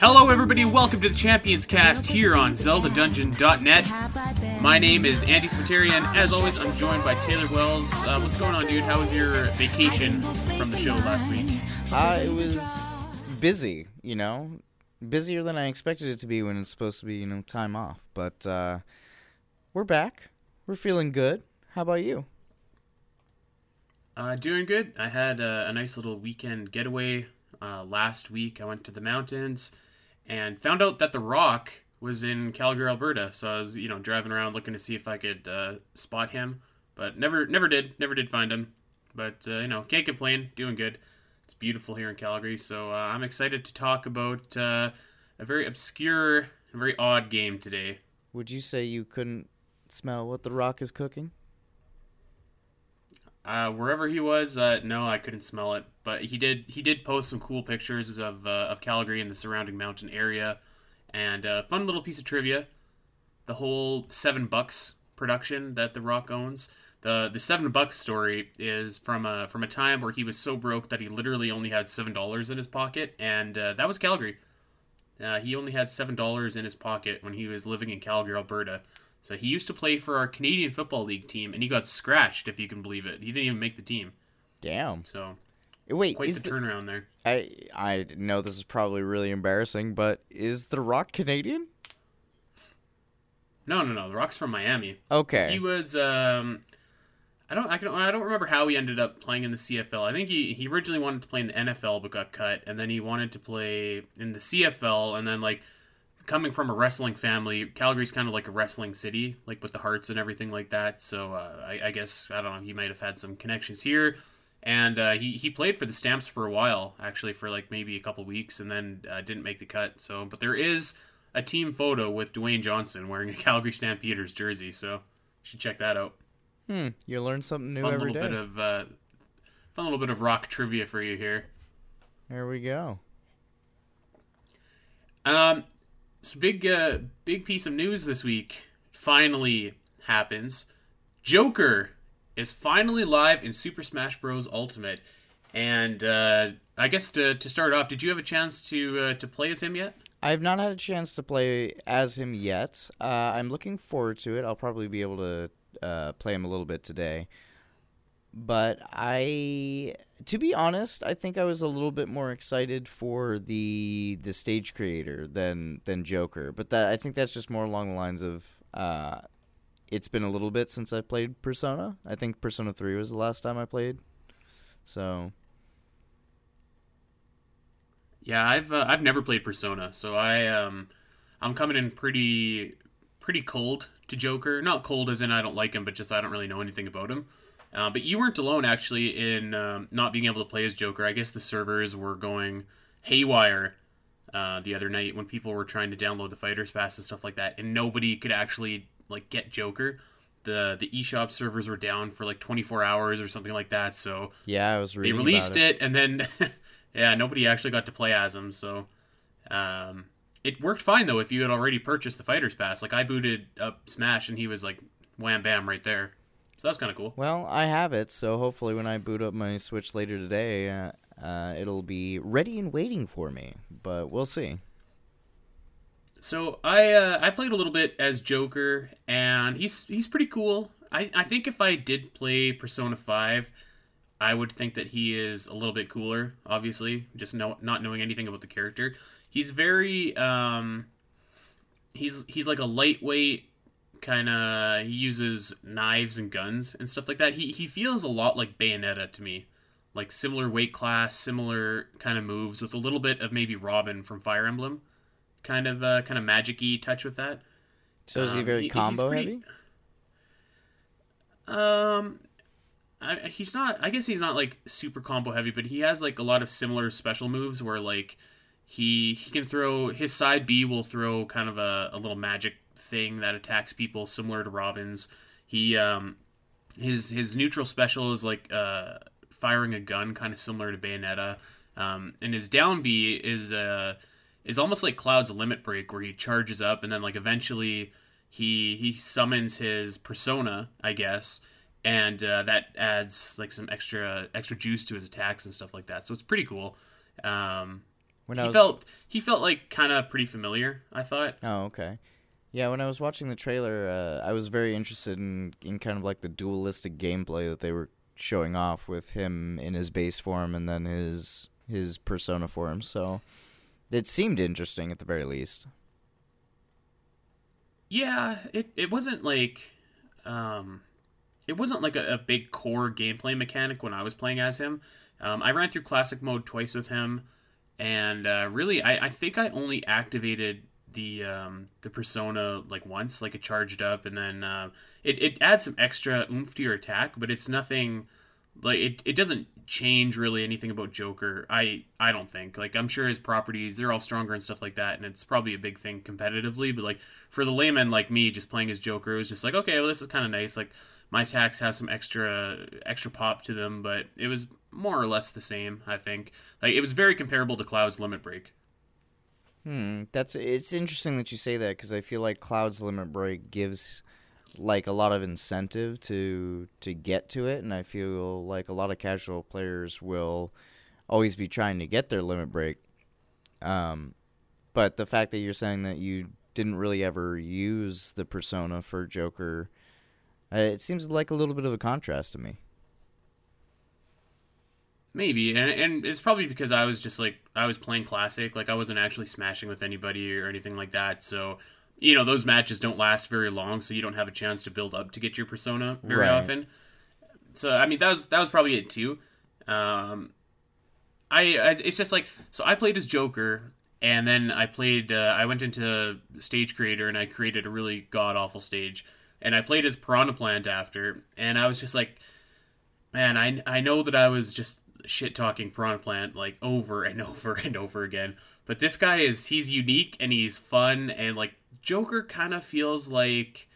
Hello, everybody. Welcome to the Champions Cast here on ZeldaDungeon.net. My name is Andy Spiteri, as always, I'm joined by Taylor Wells. Uh, what's going on, dude? How was your vacation from the show last week? Uh, it was busy, you know, busier than I expected it to be when it's supposed to be, you know, time off. But uh, we're back. We're feeling good. How about you? Uh, doing good. I had a, a nice little weekend getaway uh, last week. I went to the mountains and found out that The Rock was in Calgary, Alberta. So I was, you know, driving around looking to see if I could uh, spot him, but never, never did. Never did find him. But uh, you know, can't complain. Doing good. It's beautiful here in Calgary. So uh, I'm excited to talk about uh, a very obscure, very odd game today. Would you say you couldn't smell what The Rock is cooking? Uh, wherever he was, uh, no, I couldn't smell it. But he did. He did post some cool pictures of uh, of Calgary and the surrounding mountain area, and uh, fun little piece of trivia: the whole Seven Bucks production that The Rock owns. the The Seven Bucks story is from a from a time where he was so broke that he literally only had seven dollars in his pocket, and uh, that was Calgary. Uh, he only had seven dollars in his pocket when he was living in Calgary, Alberta. So he used to play for our Canadian Football League team, and he got scratched, if you can believe it. He didn't even make the team. Damn. So Wait, quite is the the, turnaround there. I I know this is probably really embarrassing, but is The Rock Canadian? No, no, no. The Rock's from Miami. Okay. He was. Um, I don't. I can. I don't remember how he ended up playing in the CFL. I think he he originally wanted to play in the NFL, but got cut, and then he wanted to play in the CFL, and then like coming from a wrestling family, Calgary's kind of like a wrestling city, like with the Harts and everything like that. So uh, I, I guess I don't know. He might have had some connections here, and uh, he he played for the Stamps for a while, actually for like maybe a couple weeks, and then uh, didn't make the cut. So, but there is a team photo with Dwayne Johnson wearing a Calgary Stampeders jersey. So you should check that out. Hmm. You learn something new Fun every little day. bit of uh, fun little bit of rock trivia for you here. There we go. Um, so big, uh, big piece of news this week finally happens. Joker is finally live in Super Smash Bros. Ultimate, and uh, I guess to, to start off, did you have a chance to uh, to play as him yet? I have not had a chance to play as him yet. Uh, I'm looking forward to it. I'll probably be able to uh, play him a little bit today. But I, to be honest, I think I was a little bit more excited for the the stage creator than than Joker. But that I think that's just more along the lines of uh, it's been a little bit since I played Persona. I think Persona Three was the last time I played. So Yeah, I've uh, I've never played Persona, so I um I'm coming in pretty pretty cold to Joker. Not cold as in I don't like him, but just I don't really know anything about him. Uh, but you weren't alone actually in um, not being able to play as Joker. I guess the servers were going haywire uh, the other night when people were trying to download the Fighters Pass and stuff like that, and nobody could actually like get Joker. The the eShop servers were down for like 24 hours or something like that. So yeah, I was they released about it. and then yeah nobody actually got to play as him so um, it worked fine though if you had already purchased the fighters pass like i booted up smash and he was like wham bam right there so that's kind of cool Well, I have it, so hopefully when I boot up my Switch later today, uh, uh, it'll be ready and waiting for me. But we'll see. so i uh, i played a little bit as joker and he's he's pretty cool i i think if i did play persona 5 I would think that he is a little bit cooler, obviously, just know, not knowing anything about the character. He's very um he's he's like a lightweight kind of he uses knives and guns and stuff like that. He he feels a lot like Bayonetta to me. Like similar weight class, similar kind of moves with a little bit of maybe Robin from Fire Emblem. Kind of uh kind of magic-y touch with that. So is he Um, very he- combo pretty- heavy? Um, I, he's not. I guess he's not like super combo heavy, but he has like a lot of similar special moves where like he he can throw his side B will throw kind of a, a little magic thing that attacks people similar to Robin's. He um his his neutral special is like uh firing a gun, kind of similar to Bayonetta. Um, and his down B is uh is almost like Cloud's limit break, where he charges up and then like eventually he he summons his persona, I guess, and uh, that adds like some extra extra juice to his attacks and stuff like that. So it's pretty cool. Um, When he I was felt he felt like kind of pretty familiar. I thought. Oh, okay. Yeah, when I was watching the trailer, uh, I was very interested in, in kind of like the dualistic gameplay that they were showing off with him in his base form and then his his persona form. So it seemed interesting at the very least. Yeah, it, it wasn't like um it wasn't like a, a big core gameplay mechanic when I was playing as him. Um, I ran through classic mode twice with him, and uh, really, I, I think I only activated the um, the persona like once, like it charged up, and then uh, it it adds some extra oomph to your attack, but it's nothing like it, it doesn't change really anything about Joker. I I don't think. Like I'm sure his properties they're all stronger and stuff like that, and it's probably a big thing competitively. But like for the layman like me, just playing as Joker, it was just like okay, well this is kind of nice. Like my attacks have some extra extra pop to them, but it was more or less the same. I think like it was very comparable to Cloud's Limit Break. Hmm, that's it's interesting that you say that because I feel like Cloud's Limit Break gives like a lot of incentive to to get to it, and I feel like a lot of casual players will always be trying to get their limit break. Um, but the fact that you're saying that you didn't really ever use the persona for Joker, uh, it seems like a little bit of a contrast to me. Maybe, and and it's probably because I was just like I was playing classic, like I wasn't actually smashing with anybody or anything like that. So, you know, those matches don't last very long, so you don't have a chance to build up to get your persona very Right. often. So, I mean, that was that was probably it too. Um, I, I it's just like so I played as Joker, and then I played uh, I went into Stage Creator and I created a really god awful stage, and I played as Piranha Plant after, and I was just like man, I I know that I was just shit talking Piranha Plant like over and over and over again, but this guy is he's unique and he's fun and like Joker kind of feels like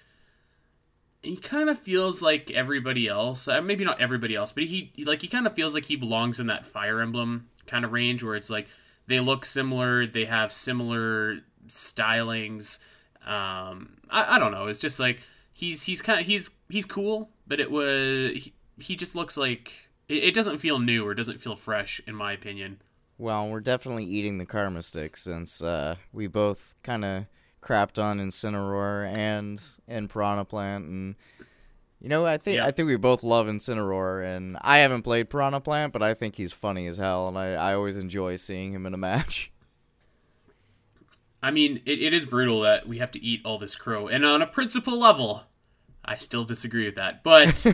he kind of feels like everybody else. Uh, maybe not everybody else, but he, he like he kind of feels like he belongs in that Fire Emblem kind of range where it's like they look similar, they have similar stylings. Um, I, I don't know. It's just like he's he's kind of he's he's cool, but it was he, he just looks like it, it doesn't feel new or doesn't feel fresh in my opinion. Well, we're definitely eating the karma stick since uh, we both kind of crapped on Incineroar and and Piranha Plant, and you know, I think Yeah. I think we both love Incineroar, and I haven't played Piranha Plant, but I think he's funny as hell, and I, I always enjoy seeing him in a match. I mean, it, it is brutal that we have to eat all this crow, and on a principle level, I still disagree with that. But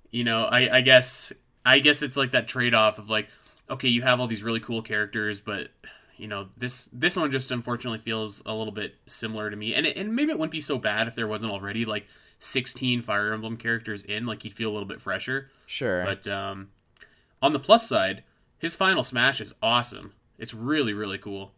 you know, I, I guess I guess it's like that trade off of like, okay, you have all these really cool characters, but you know, this this one just unfortunately feels a little bit similar to me, and it, and maybe it wouldn't be so bad if there wasn't already like sixteen Fire Emblem characters in, like you'd feel a little bit fresher. Sure. But um, on the plus side, his final smash is awesome. It's really really cool.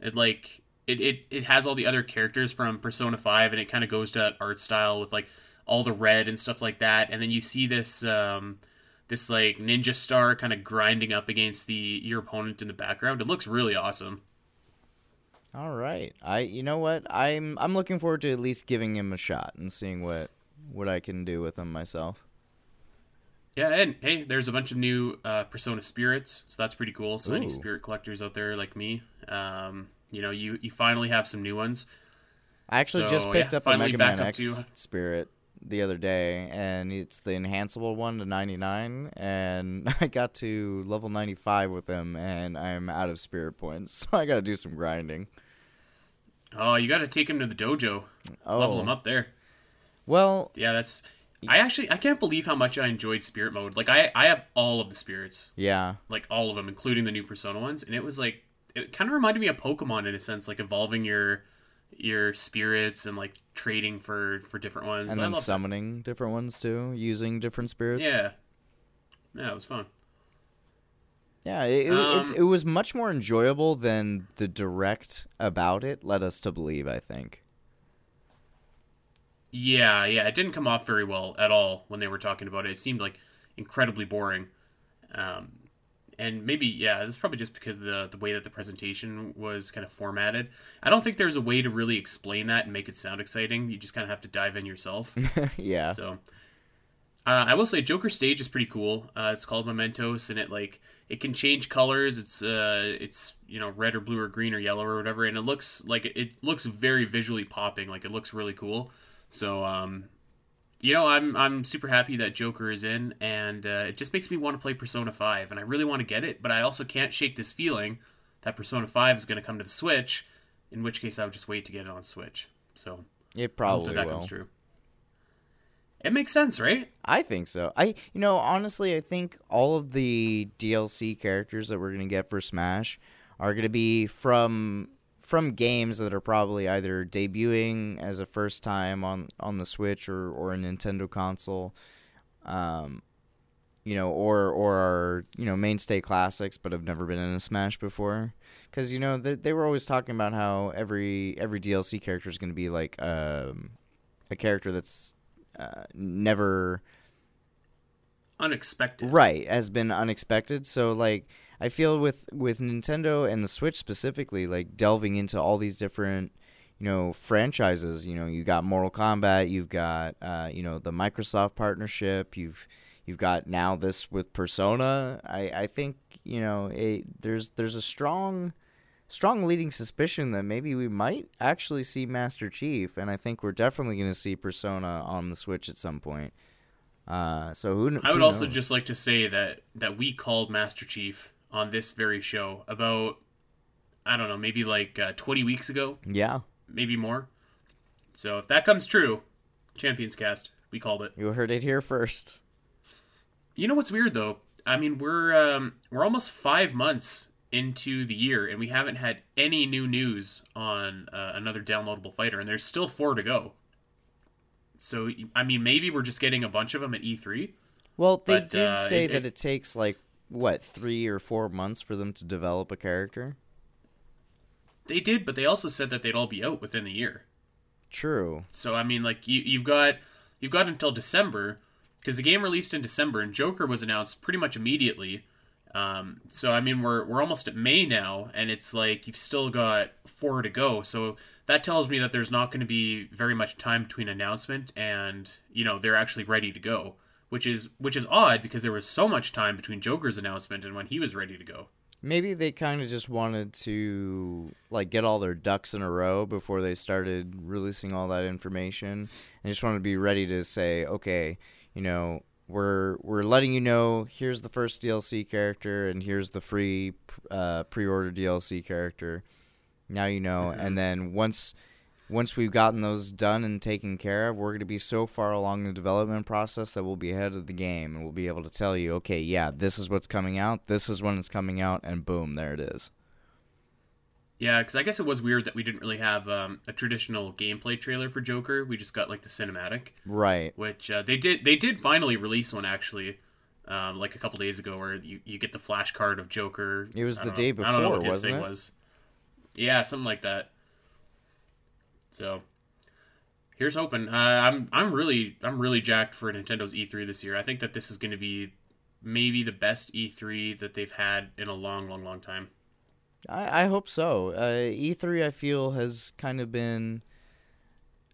It like it, it it has all the other characters from Persona Five, and it kind of goes to that art style with like all the red and stuff like that. And then you see this um, this like ninja star kind of grinding up against the your opponent in the background. It looks really awesome. All right. I you know what? I'm I'm looking forward to at least giving him a shot and seeing what what I can do with him myself. Yeah, and hey, there's a bunch of new uh, Persona spirits, so that's pretty cool. So any spirit collectors out there like me, um, you know, you you finally have some new ones. I actually just picked yeah, up a Mega Man X to- Spirit the other day, and it's the enhanceable one to 99, and I got to level 95 with him, and I'm out of spirit points, so I got to do some grinding. Oh, you got to take him to the dojo, Oh, level him up there. well, Yeah, that's. I actually I can't believe how much I enjoyed spirit mode. Like I I have all of the spirits, yeah, like all of them, including the new Persona ones, and it was like it kind of reminded me of Pokemon in a sense, like evolving your your spirits and like trading for for different ones. and I then that. summoning different ones too, using different spirits. Yeah, yeah, it was fun. Yeah, it, Um, it was much more enjoyable than the direct about it led us to believe, I think. Yeah, yeah, it didn't come off very well at all when they were talking about it. It seemed like incredibly boring. Um, and maybe yeah, it's probably just because the the way that the presentation was kind of formatted. I don't think there's a way to really explain that and make it sound exciting. You just kind of have to dive in yourself. yeah. So, Uh, I will say Joker stage is pretty cool. Uh, it's called Mementos, and it like it can change colors. It's uh, it's you know red or blue or green or yellow or whatever, and it looks like it, looks very visually popping. Like it looks really cool. So um, you know, I'm I'm super happy that Joker is in, and uh, it just makes me want to play Persona Five, and I really want to get it, but I also can't shake this feeling that Persona Five is going to come to the Switch. In which case, I would just wait to get it on Switch. So It probably that, that comes true. It makes sense, right? I think so. I you know honestly I think all of the DLC characters that we're gonna get for Smash are gonna be from from games that are probably either debuting as a first time on on the Switch or or a Nintendo console, um, you know, or or are you know mainstay classics but have never been in a Smash before. Because you know they, they were always talking about how every every DLC character is gonna be like um, a character that's uh, never Unexpected. right has been unexpected so like i feel with with nintendo and the switch specifically like delving into all these different you know franchises you know you got mortal kombat you've got uh, you know the microsoft partnership you've you've got now this with persona i i think you know it, there's there's a strong strong leading suspicion that maybe we might actually see master chief and i think we're definitely going to see persona on the switch at some point uh, so who? kn- I would who also just like to say that that we called Master Chief on this very show about I don't know, maybe like uh, 20 weeks ago, yeah. maybe more. So if that comes true, Champions Cast, we called it. You heard it here first. You know what's weird though? I mean, we're um, we're almost five months into the year, and we haven't had any new news on uh, another downloadable fighter, and there's still four to go. So I mean, maybe we're just getting a bunch of them at E E3. Well, they But, did uh, say it- that it takes like what three or four months for them to develop a character. They did, but they also said that they'd all be out within the year. True. So I mean, like you, you've got you've got until December because the game released in December and Joker was announced pretty much immediately. Um, so I mean, we're we're almost at May now, and it's like you've still got four to go. So that tells me that there's not going to be very much time between announcement and you know they're actually ready to go, which is which is odd because there was so much time between Joker's announcement and when he was ready to go. Maybe they kind of just wanted to like get all their ducks in a row before they started releasing all that information, and just wanted to be ready to say, okay, you know, we're we're letting you know here's the first DLC character and here's the free uh, pre-order DLC character. Now you know, and then once once we've gotten those done and taken care of, we're going to be so far along the development process that we'll be ahead of the game and we'll be able to tell you, okay, yeah, this is what's coming out, this is when it's coming out, and boom, there it is. Yeah, because I guess it was weird that we didn't really have um, a traditional gameplay trailer for Joker. We just got like the cinematic. Right. which uh, they did they did finally release one actually um, like a couple days ago where you, you get the flash card of joker It was the don't day before, i don't know what his thing it? was yeah something like that so here's hoping uh, i'm i'm really i'm really jacked for nintendo's e3 this year i think that this is going to be maybe the best e3 that they've had in a long long long time I, I hope so. Uh, E3, I feel, has kind of been.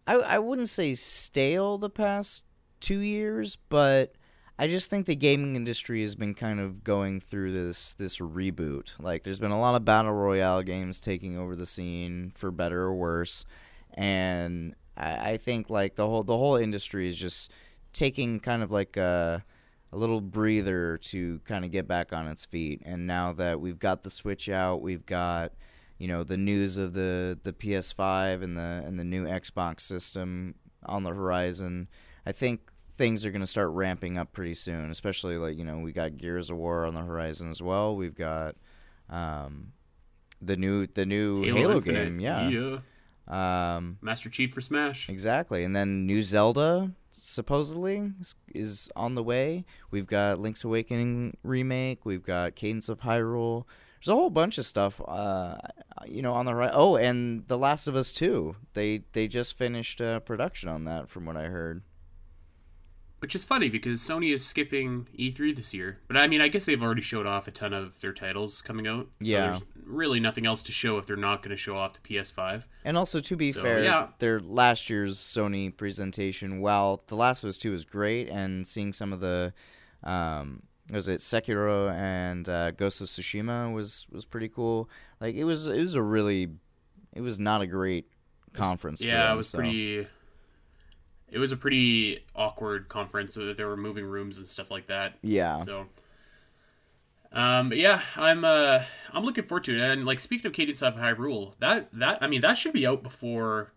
I, I wouldn't say stale the past two years, but I just think the gaming industry has been kind of going through this this reboot. Like, there's been a lot of battle royale games taking over the scene for better or worse, and I, I think like the whole the whole industry is just taking kind of like a a little breather to kind of get back on its feet. And now that we've got the Switch out, we've got you know the news of the the PS5 and the and the new Xbox system on the horizon. I think things are going to start ramping up pretty soon, especially like you know we got Gears of War on the horizon as well. We've got um, the new the new Halo, Infinite. game, yeah. yeah Um, master chief for smash Exactly. And then new Zelda supposedly is, is on the way. We've got Link's Awakening remake. We've got Cadence of Hyrule. There's a whole bunch of stuff, uh, you know, on the right. Oh, and The Last of Us 2. They they just finished uh, production on that, from what I heard. Which is funny because Sony is skipping E3 this year. But I mean, I guess they've already showed off a ton of their titles coming out. So Yeah. there's really nothing else to show if they're not going to show off the PS5. And also, to be So, fair, yeah. their last year's Sony presentation, while The Last of Us 2 was great, and seeing some of the, um, was it Sekiro and uh, Ghost of Tsushima was was pretty cool. Like it was, it was a really, it was not a great conference. for yeah, them, it was so- pretty. It was a pretty awkward conference. So there were moving rooms and stuff like that. Yeah, So, um, but yeah, I'm uh, I'm looking forward to it. And like speaking of Cadence of Hyrule, that that I mean that should be out before,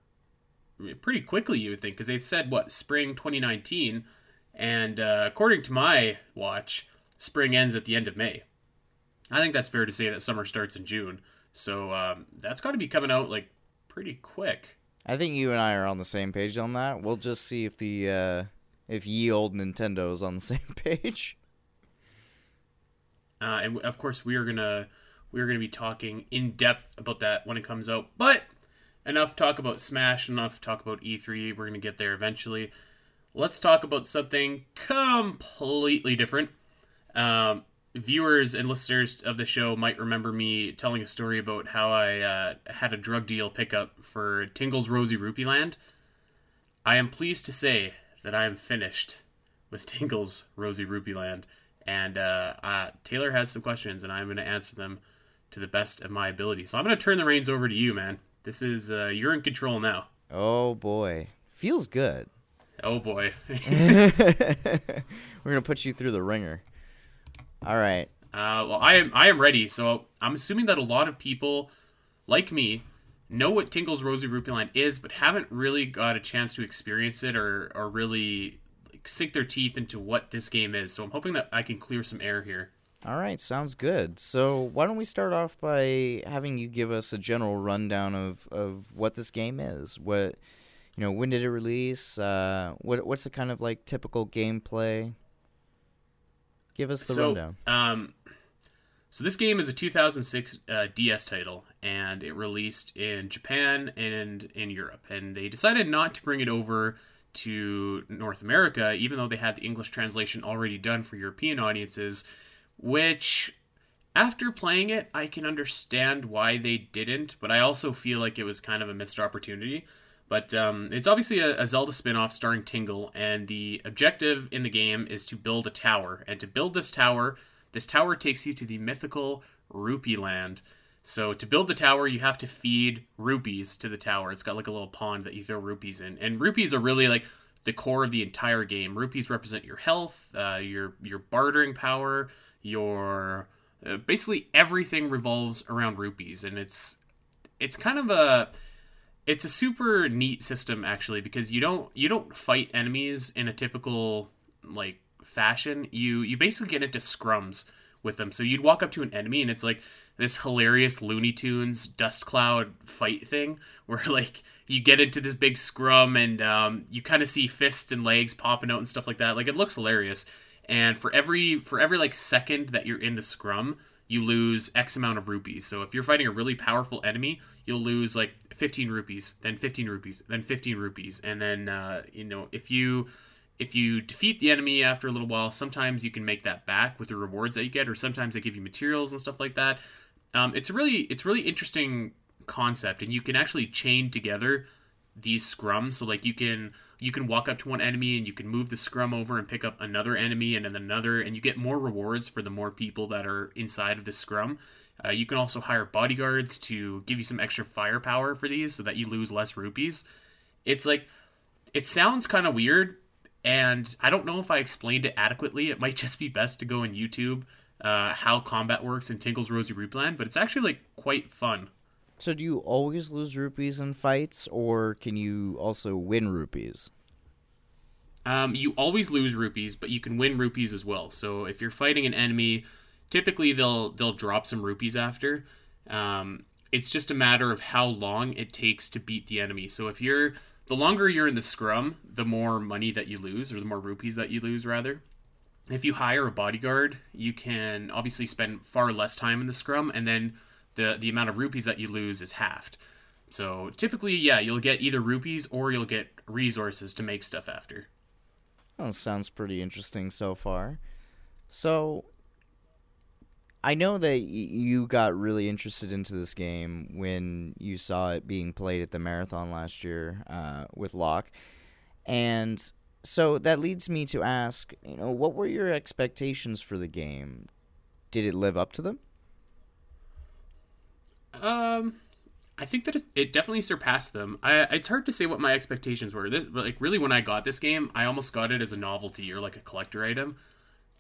I mean, pretty quickly you would think, because they said what spring 2019, and uh, according to my watch, spring ends at the end of May. I think that's fair to say that summer starts in June. So um, that's got to be coming out like pretty quick. I think you and I are on the same page on that. We'll just see if the uh, if ye old Nintendo is on the same page. uh, and of course we are gonna we are gonna be talking in depth about that when it comes out. But enough talk about Smash, enough talk about E3. We're gonna get there eventually. Let's talk about something completely different. Um, viewers and listeners of the show might remember me telling a story about how I uh, had a drug deal pickup for Tingle's Rosy Rupee Land. I am pleased to say that I am finished with Tingle's Rosy Rupee Land, and uh, uh, Taylor has some questions, and I'm going to answer them to the best of my ability. So I'm going to turn the reins over to you, man. This is uh, you're in control now. Oh boy, feels good. Oh boy. We're gonna put you through the ringer. All right. Uh, well, I am I am ready. So I'm assuming that a lot of people, like me, know what Tingle's Rosy Rupee Land is, but haven't really got a chance to experience it or or really like, sink their teeth into what this game is. So I'm hoping that I can clear some air here. All right, sounds good. So why don't we start off by having you give us a general rundown of, of what this game is? What you know, when did it release? Uh, what what's the kind of like typical gameplay? Give us the so, rundown. Um, so this game is a 2006 uh, DS title, and it released in Japan and in Europe. And they decided not to bring it over to North America, even though they had the English translation already done for European audiences. Which, after playing it, I can understand why they didn't, but I also feel like it was kind of a missed opportunity. But um, it's obviously a, a Zelda spin off starring Tingle, and the objective in the game is to build a tower. And to build this tower, this tower takes you to the mythical Rupee Land. So to build the tower, you have to feed rupees to the tower. It's got like a little pond that you throw rupees in, and rupees are really like the core of the entire game. Rupees represent your health, uh, your your bartering power, your uh, basically everything revolves around rupees, and it's it's kind of a it's a super neat system actually because you don't you don't fight enemies in a typical like fashion. You you basically get into scrums with them. So you'd walk up to an enemy and it's like this hilarious Looney Tunes dust cloud fight thing where like you get into this big scrum and um, you kind of see fists and legs popping out and stuff like that. Like it looks hilarious. And for every for every like second that you're in the scrum, you lose X amount of rupees. So if you're fighting a really powerful enemy, you'll lose like 15 rupees, then 15 rupees, then 15 rupees, and then uh, you know if you if you defeat the enemy after a little while, sometimes you can make that back with the rewards that you get, or sometimes they give you materials and stuff like that. Um, it's really it's really interesting concept, and you can actually chain together these scrums. So like you can you can walk up to one enemy and you can move the scrum over and pick up another enemy and then another, and you get more rewards for the more people that are inside of the scrum. Uh, you can also hire bodyguards to give you some extra firepower for these, so that you lose less rupees. It's like it sounds kind of weird, and I don't know if I explained it adequately. It might just be best to go on YouTube uh, how combat works in Tingle's Rosy Rupee Land, but it's actually like quite fun. So do you always lose rupees in fights, or can you also win rupees? Um, you always lose rupees, but you can win rupees as well. So if you're fighting an enemy, typically they'll they'll drop some rupees after. Um, it's just a matter of how long it takes to beat the enemy. So if you're the longer you're in the scrum, the more money that you lose, or the more rupees that you lose, rather. If you hire a bodyguard, you can obviously spend far less time in the scrum, and then the the amount of rupees that you lose is halved. So typically, yeah, you'll get either rupees or you'll get resources to make stuff after. Well, sounds pretty interesting so far. So, I know that you got really interested into this game when you saw it being played at the marathon last year uh, with Locke, and so that leads me to ask, you know, what were your expectations for the game? Did it live up to them? Um, I think that it, it definitely surpassed them. I it's hard to say what my expectations were. This like really when I got this game, I almost got it as a novelty or like a collector item.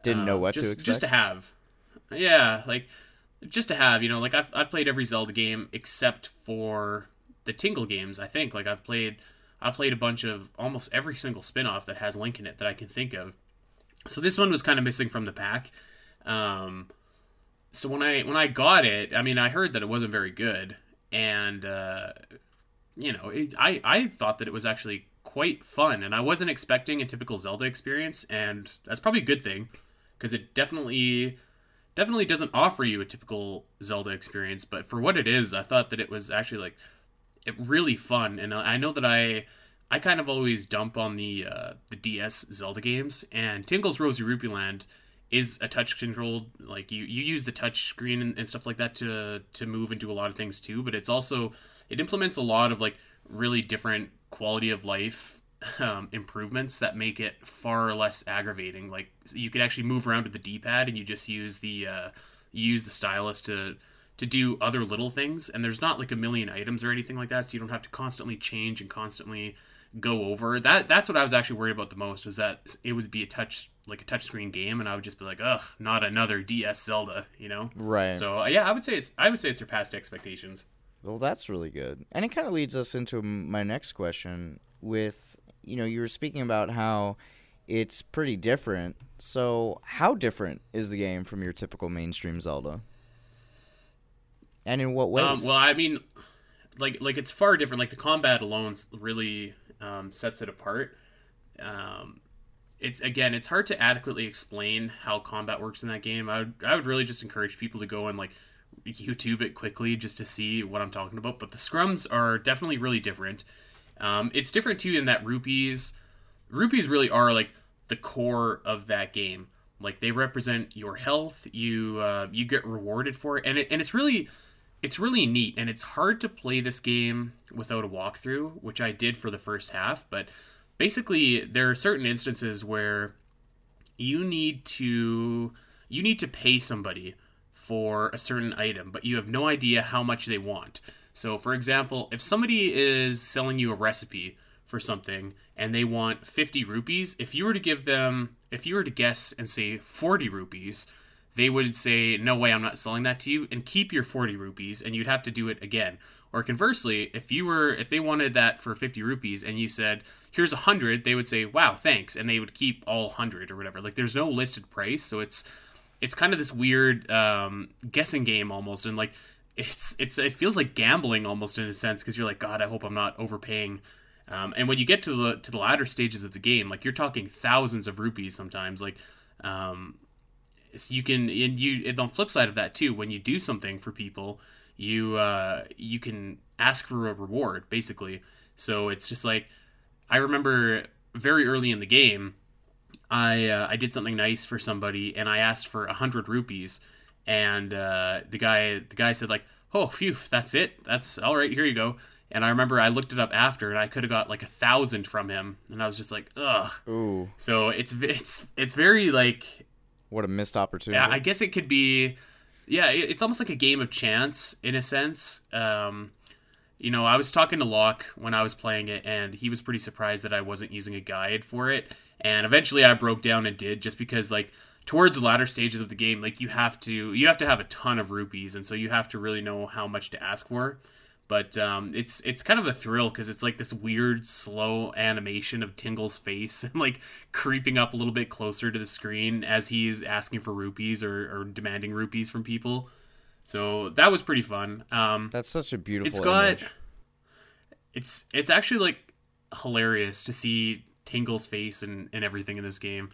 Didn't know Um, what just, to expect. Just to have. Yeah, like just to have, you know, like I've I've played every Zelda game except for the Tingle games, I think. Like I've played I've played a bunch of almost every single spin-off that has Link in it that I can think of. So this one was kind of missing from the pack. Um so when I when I got it, I mean, I heard that it wasn't very good and uh you know, it, I I thought that it was actually quite fun, and I wasn't expecting a typical Zelda experience, and that's probably a good thing because it definitely definitely doesn't offer you a typical Zelda experience. But for what it is, I thought that it was actually like it really fun, and I know that I I kind of always dump on the uh, the DS Zelda games, and Tingle's Rosy Rupee Land is a touch controlled like you you use the touch screen and, and stuff like that to to move and do a lot of things too but it's also it implements a lot of like really different quality of life um, improvements that make it far less aggravating. Like you could actually move around with the d-pad and you just use the uh, use the stylus to to do other little things and there's not like a million items or anything like that so you don't have to constantly change and constantly go over that that's what i was actually worried about the most was that it would be a touch like a touchscreen game and i would just be like ugh not another ds zelda you know Right. so uh, yeah i would say it's i would say it surpassed expectations Well, that's really good. And it kind of leads us into my next question with, you know, you were speaking about how it's pretty different. So, how different is the game from your typical mainstream Zelda? And in what ways? Um, well, I mean, like like it's far different. Like the combat alone's really um, sets it apart. Um, it's again, it's hard to adequately explain how combat works in that game. I would I would really just encourage people to go and like YouTube it quickly just to see what I'm talking about. But the scrums are definitely really different. Um, it's different too in that rupees rupees really are like the core of that game. Like they represent your health. You uh, you get rewarded for it, and it, and it's really it's really neat. And it's hard to play this game without a walkthrough, which I did for the first half. But basically, there are certain instances where you need to you need to pay somebody for a certain item, but you have no idea how much they want. So, for example, if somebody is selling you a recipe for something and they want 50 rupees, if you were to give them, if you were to guess and say 40 rupees, they would say, No way, I'm not selling that to you, and keep your 40 rupees, and you'd have to do it again. Or conversely, if you were, if they wanted that for 50 rupees and you said, Here's a 100, they would say, Wow, thanks, and they would keep all 100 or whatever. Like, there's no listed price, so it's, it's kind of this weird um, guessing game almost, and like it's it's it feels like gambling almost in a sense because you're like God, I hope I'm not overpaying. Um, and when you get to the to the latter stages of the game, like you're talking thousands of rupees sometimes. Like um, so you can and you and on the flip side of that too, when you do something for people, you uh, you can ask for a reward basically. So it's just like I remember very early in the game. I uh, I did something nice for somebody and I asked for a hundred rupees, and uh, the guy the guy said like, "Oh, phew, that's it. That's all right. Here you go." And I remember I looked it up after, and I could have got like a thousand from him, and I was just like, "Ugh." Ooh, So it's it's it's very like what a missed opportunity. yeah, I guess it could be. Yeah, it's almost like a game of chance in a sense. Um, you know, I was talking to Locke when I was playing it, and he was pretty surprised that I wasn't using a guide for it. And eventually, I broke down and did just because, like, towards the latter stages of the game, like you have to you have to have a ton of rupees, and so you have to really know how much to ask for. But um, it's it's kind of a thrill because it's like this weird slow animation of Tingle's face and like creeping up a little bit closer to the screen as he's asking for rupees or, or demanding rupees from people. So that was pretty fun. Um, That's such a beautiful. it's got image. it's it's actually like hilarious to see Tingle's face and, and everything in this game.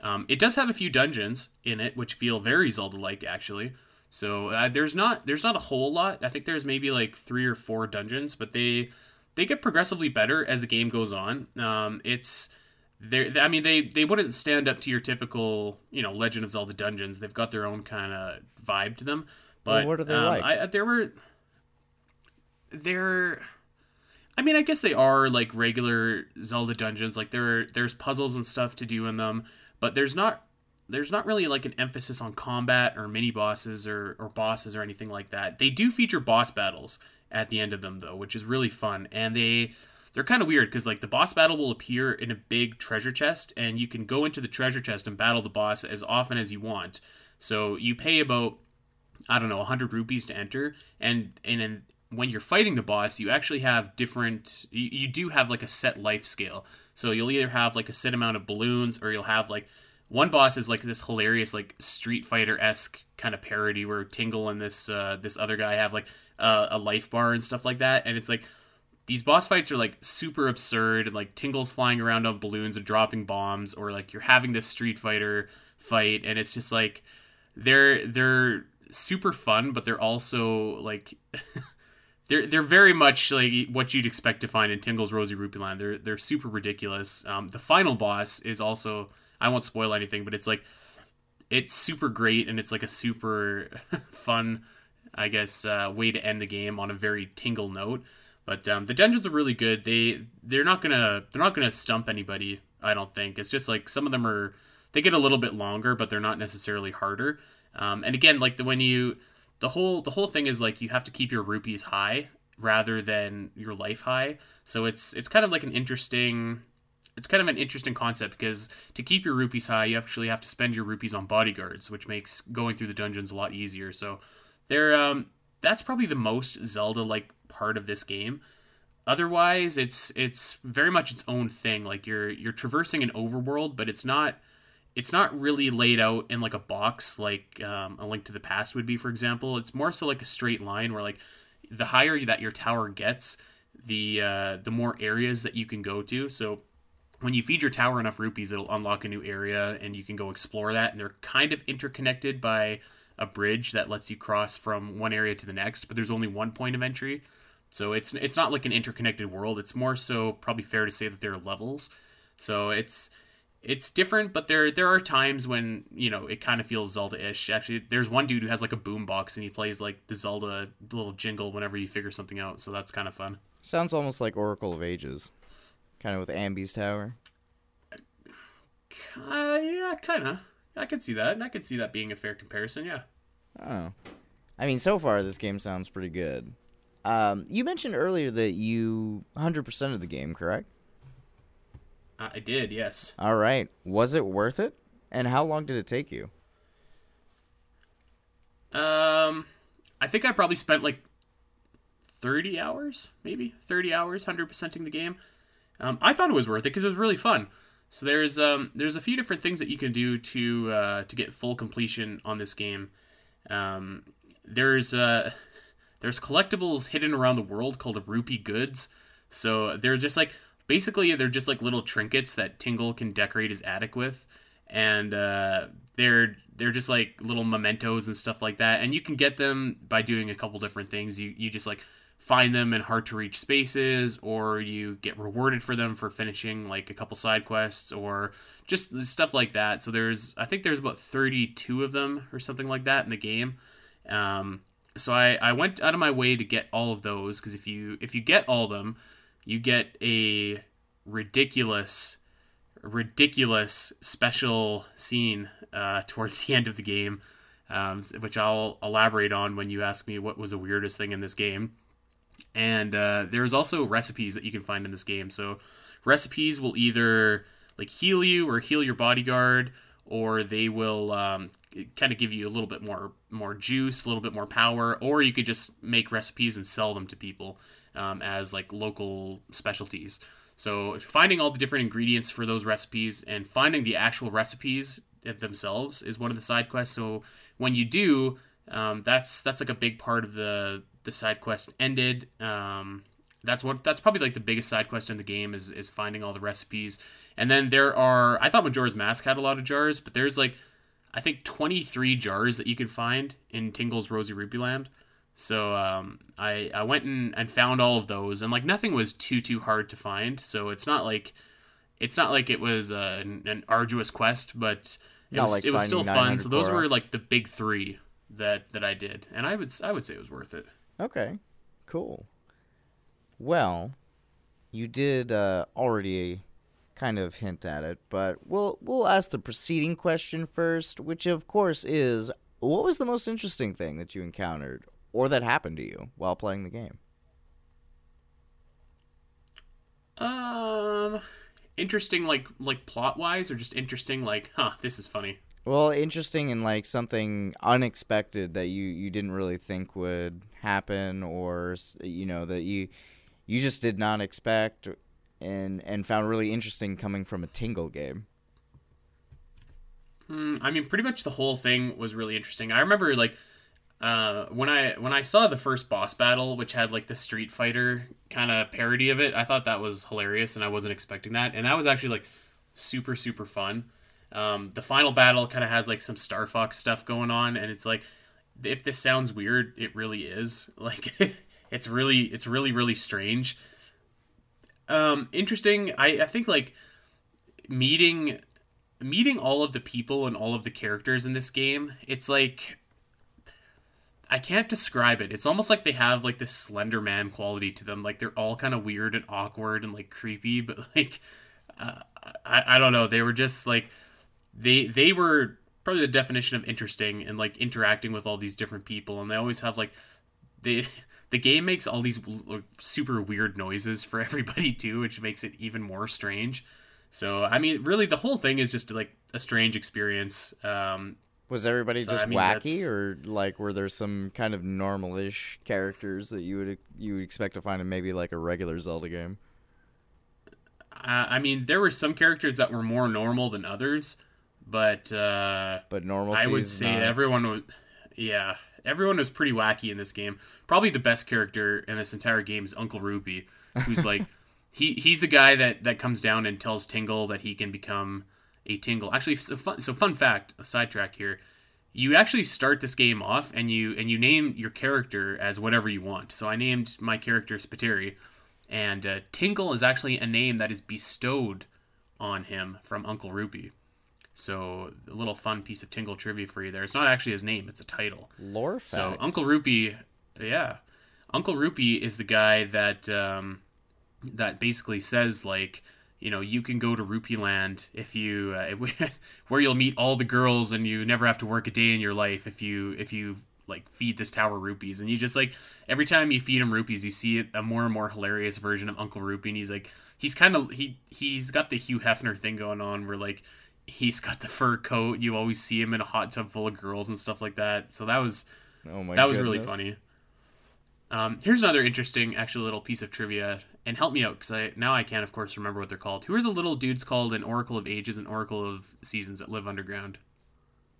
Um, it does have a few dungeons in it which feel very Zelda-like actually. So uh, there's not there's not a whole lot. I think there's maybe like three or four dungeons, but they they get progressively better as the game goes on. Um, it's they're I mean they they wouldn't stand up to your typical you know Legend of Zelda dungeons. They've got their own kind of vibe to them. But what are they um, like? I, there were they're I mean, I guess they are like regular Zelda dungeons. Like there, there's puzzles and stuff to do in them, but there's not there's not really like an emphasis on combat or mini bosses or, or bosses or anything like that. They do feature boss battles at the end of them though, which is really fun. And they they're kind of weird because like the boss battle will appear in a big treasure chest, and you can go into the treasure chest and battle the boss as often as you want. So you pay about I don't know 100 rupees to enter, and and in, when you're fighting the boss, you actually have different. You, you do have like a set life scale. So you'll either have like a set amount of balloons, or you'll have like one boss is like this hilarious like Street Fighter esque kind of parody where Tingle and this uh, this other guy have like uh, a life bar and stuff like that, and it's like these boss fights are like super absurd and like Tingle's flying around on balloons and dropping bombs, or like you're having this Street Fighter fight, and it's just like they're they're super fun, but they're also like. they're they're very much like what you'd expect to find in Tingle's Rosy Rupee Land. They're they're super ridiculous. Um, the final boss is also I won't spoil anything, but it's like it's super great and it's like a super fun, I guess, uh, way to end the game on a very Tingle note. But um, the dungeons are really good. They they're not gonna they're not gonna stump anybody. I don't think it's just like some of them are they get a little bit longer, but they're not necessarily harder. Um, and again, like the when you the whole the whole thing is like you have to keep your rupees high rather than your life high. So it's it's kind of like an interesting it's kind of an interesting concept because to keep your rupees high, you actually have to spend your rupees on bodyguards, which makes going through the dungeons a lot easier. So there um that's probably the most Zelda like part of this game. Otherwise, it's it's very much its own thing. Like you're you're traversing an overworld, but it's not it's not really laid out in like a box like um, a link to the past would be for example it's more so like a straight line where like the higher that your tower gets the uh, the more areas that you can go to so when you feed your tower enough rupees it'll unlock a new area and you can go explore that and they're kind of interconnected by a bridge that lets you cross from one area to the next but there's only one point of entry so it's it's not like an interconnected world it's more so probably fair to say that there are levels so it's it's different, but there there are times when you know it kind of feels Zelda-ish. Actually, there's one dude who has like a boom box and he plays like the Zelda little jingle whenever you figure something out. So that's kind of fun. Sounds almost like Oracle of Ages, kind of with Ambi's Tower. Uh, yeah, kind of. I could see that. And I could see that being a fair comparison. Yeah. Oh, I mean, so far this game sounds pretty good. Um, you mentioned earlier that you 100% of the game, correct? I did. Yes. All right. Was it worth it? And how long did it take you? Um, I think I probably spent like 30 hours, maybe 30 hours, 100%ing the game. Um, I thought it was worth it because it was really fun. So there's um there's a few different things that you can do to uh, to get full completion on this game. Um, there's uh there's collectibles hidden around the world called rupee goods. So they're just like basically they're just like little trinkets that Tingle can decorate his attic with, and uh, they're they're just like little mementos and stuff like that. And you can get them by doing a couple different things. You you just like find them in hard to reach spaces, or you get rewarded for them for finishing like a couple side quests, or just stuff like that. So there's I think there's about 32 of them or something like that in the game. Um, so I, I went out of my way to get all of those because if you if you get all of them, you get a ridiculous ridiculous special scene uh, towards the end of the game, um, which I'll elaborate on when you ask me what was the weirdest thing in this game. And uh, there's also recipes that you can find in this game. So recipes will either like heal you or heal your bodyguard, or they will um, kind of give you a little bit more more juice, a little bit more power, or you could just make recipes and sell them to people um, as like local specialties. So finding all the different ingredients for those recipes and finding the actual recipes themselves is one of the side quests. So when you do, um, that's that's like a big part of the the side quest ended. Um, that's what that's probably like the biggest side quest in the game is is finding all the recipes. And then there are I thought Majora's Mask had a lot of jars, but there's like I think 23 jars that you can find in Tingle's Rosy Rupee Land. So um, I I went and, and found all of those, and like nothing was too too hard to find. So it's not like it's not like it was uh, an, an arduous quest, but it Not was like it was still fun. So those were like the big three that that I did, and I would I would say it was worth it. Okay, cool. Well, you did uh, already kind of hint at it, but we'll we'll ask the preceding question first, which of course is what was the most interesting thing that you encountered or that happened to you while playing the game? Um, interesting, like like plot wise, or just interesting, like, huh, this is funny. Well, interesting and like something unexpected that you you didn't really think would happen, or you know that you you just did not expect, and and found really interesting coming from a Tingle game. Mm, I mean, pretty much the whole thing was really interesting. I remember like uh, when I when I saw the first boss battle, which had like the Street Fighter kind of parody of it. I thought that was hilarious, and I wasn't expecting that. And that was actually like super super fun. Um, the final battle kind of has like some Star Fox stuff going on, and it's like if this sounds weird, it really is. Like it's really it's really really strange. Um, interesting. I I think like meeting meeting all of the people and all of the characters in this game, it's like I can't describe it. It's almost like they have like this Slender Man quality to them. Like they're all kind of weird and awkward and like creepy, but like uh, I I don't know. They were just like they they were probably the definition of interesting and like interacting with all these different people, and they always have like they. The game makes all these super weird noises for everybody too, which makes it even more strange. So I mean, really, the whole thing is just like a strange experience. Um, Was everybody So, just I mean, wacky, that's- or like were there some kind of normal-ish characters that you would you would expect to find in maybe like a regular Zelda game? I, I mean, there were some characters that were more normal than others, but uh, But normal. I would say everyone was, yeah, everyone was pretty wacky in this game. Probably the best character in this entire game is Uncle Rupee, who's like, he he's the guy that that comes down and tells Tingle that he can become a Tingle. Actually, so fun, so fun fact, a sidetrack here. You actually start this game off and you and you name your character as whatever you want. So I named my character Spiteri, and uh, Tingle is actually a name that is bestowed on him from Uncle Rupee. So a little fun piece of Tingle trivia for you there. It's not actually his name; it's a title. lore fact. So. Uncle Rupee, yeah, Uncle Rupee is the guy that um, that basically says like, you know, you can go to Rupee Land if you uh, if, where you'll meet all the girls and you never have to work a day in your life if you if you like feed this tower rupees and you just like every time you feed him rupees you see a more and more hilarious version of Uncle Rupee and he's like he's kind of he he's got the Hugh Hefner thing going on where like he's got the fur coat you always see him in a hot tub full of girls and stuff like that so that was oh my that was really funny. Um, here's another interesting, actually, little piece of trivia, and help me out because I now I can't, of course, remember what they're called. Who are the little dudes called in Oracle of Ages and Oracle of Seasons that live underground?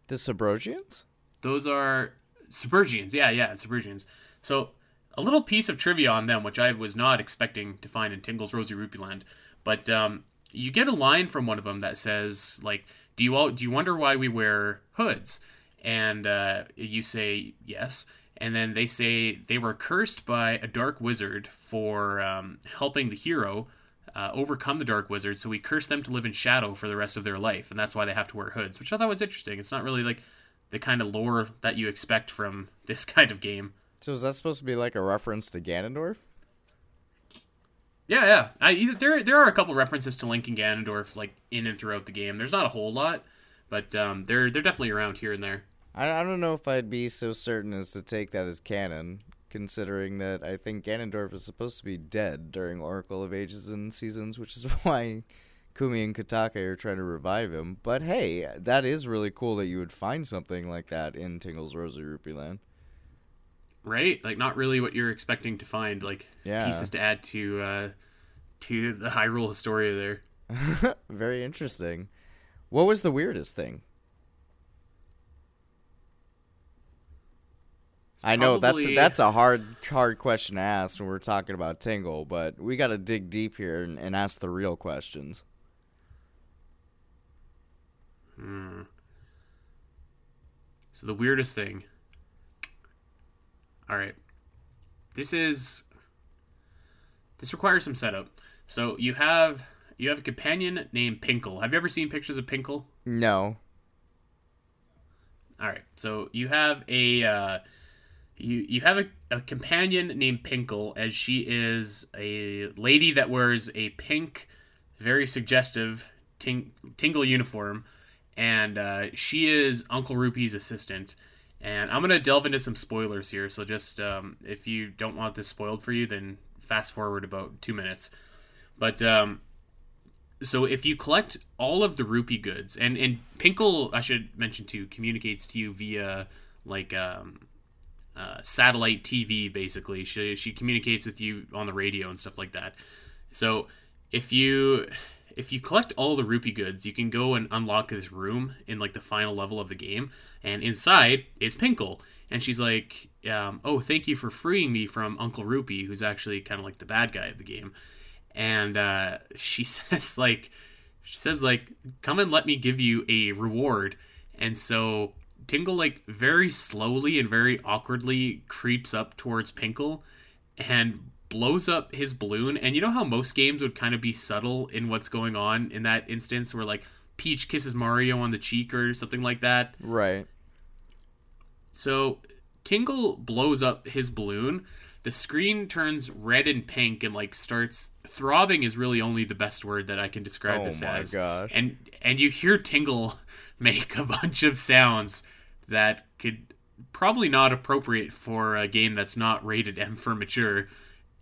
The Subrosians? Those are Subrosians. Yeah, yeah, Subrosians. So a little piece of trivia on them, which I was not expecting to find in Tingle's Rosy Rupee Land, but um, you get a line from one of them that says like, "Do you all do you wonder why we wear hoods?" And uh, you say yes, and then they say they were cursed by a dark wizard for um, helping the hero. Uh, overcome the dark wizard, so we curse them to live in shadow for the rest of their life, and that's why they have to wear hoods, which I thought was interesting. It's not really like the kind of lore that you expect from this kind of game. So is that supposed to be like a reference to Ganondorf? Yeah, yeah. I, there there are a couple references to Link and Ganondorf like in and throughout the game. There's not a whole lot, but um, they're they're definitely around here and there. I, I don't know if I'd be so certain as to take that as canon, considering that I think Ganondorf is supposed to be dead during Oracle of Ages and Seasons, which is why Koume and Kotake are trying to revive him. But hey, that is really cool that you would find something like that in Tingle's Rosy Rupee Land. Right? Like not really what you're expecting to find. Like Yeah. pieces to add to uh, to the Hyrule Historia there. Very interesting. What was the weirdest thing? I know that's that's a hard hard question to ask when we're talking about Tingle, but we got to dig deep here and, and ask the real questions. Hmm. So the weirdest thing. All right. This is this requires some setup. So you have you have a companion named Pinkle. Have you ever seen pictures of Pinkle? No. All right. So you have a uh, you you have a, a companion named Pinkle, as she is a lady that wears a pink, very suggestive ting- tingle uniform, and uh, she is Uncle Rupee's assistant. And I'm gonna delve into some spoilers here, so just um, if you don't want this spoiled for you, then fast forward about two minutes. But um, so if you collect all of the rupee goods, and and Pinkle, I should mention too, communicates to you via like um, uh, satellite TV. Basically, she she communicates with you on the radio and stuff like that. So if you if you collect all the rupee goods, you can go and unlock this room in like the final level of the game, and inside is Pinkle, and she's like, um, "Oh, thank you for freeing me from Uncle Rupee, who's actually kind of like the bad guy of the game." And uh, she says like, she says like, "Come and let me give you a reward." And so Tingle like very slowly and very awkwardly creeps up towards Pinkle, and blows up his balloon and you know how most games would kind of be subtle in what's going on in that instance where like peach kisses mario on the cheek or something like that Right. so tingle blows up his balloon the screen turns red and pink and like starts throbbing is really only the best word that i can describe Oh this my as. gosh. and and you hear tingle make a bunch of sounds that could probably not appropriate for a game that's not rated m for mature.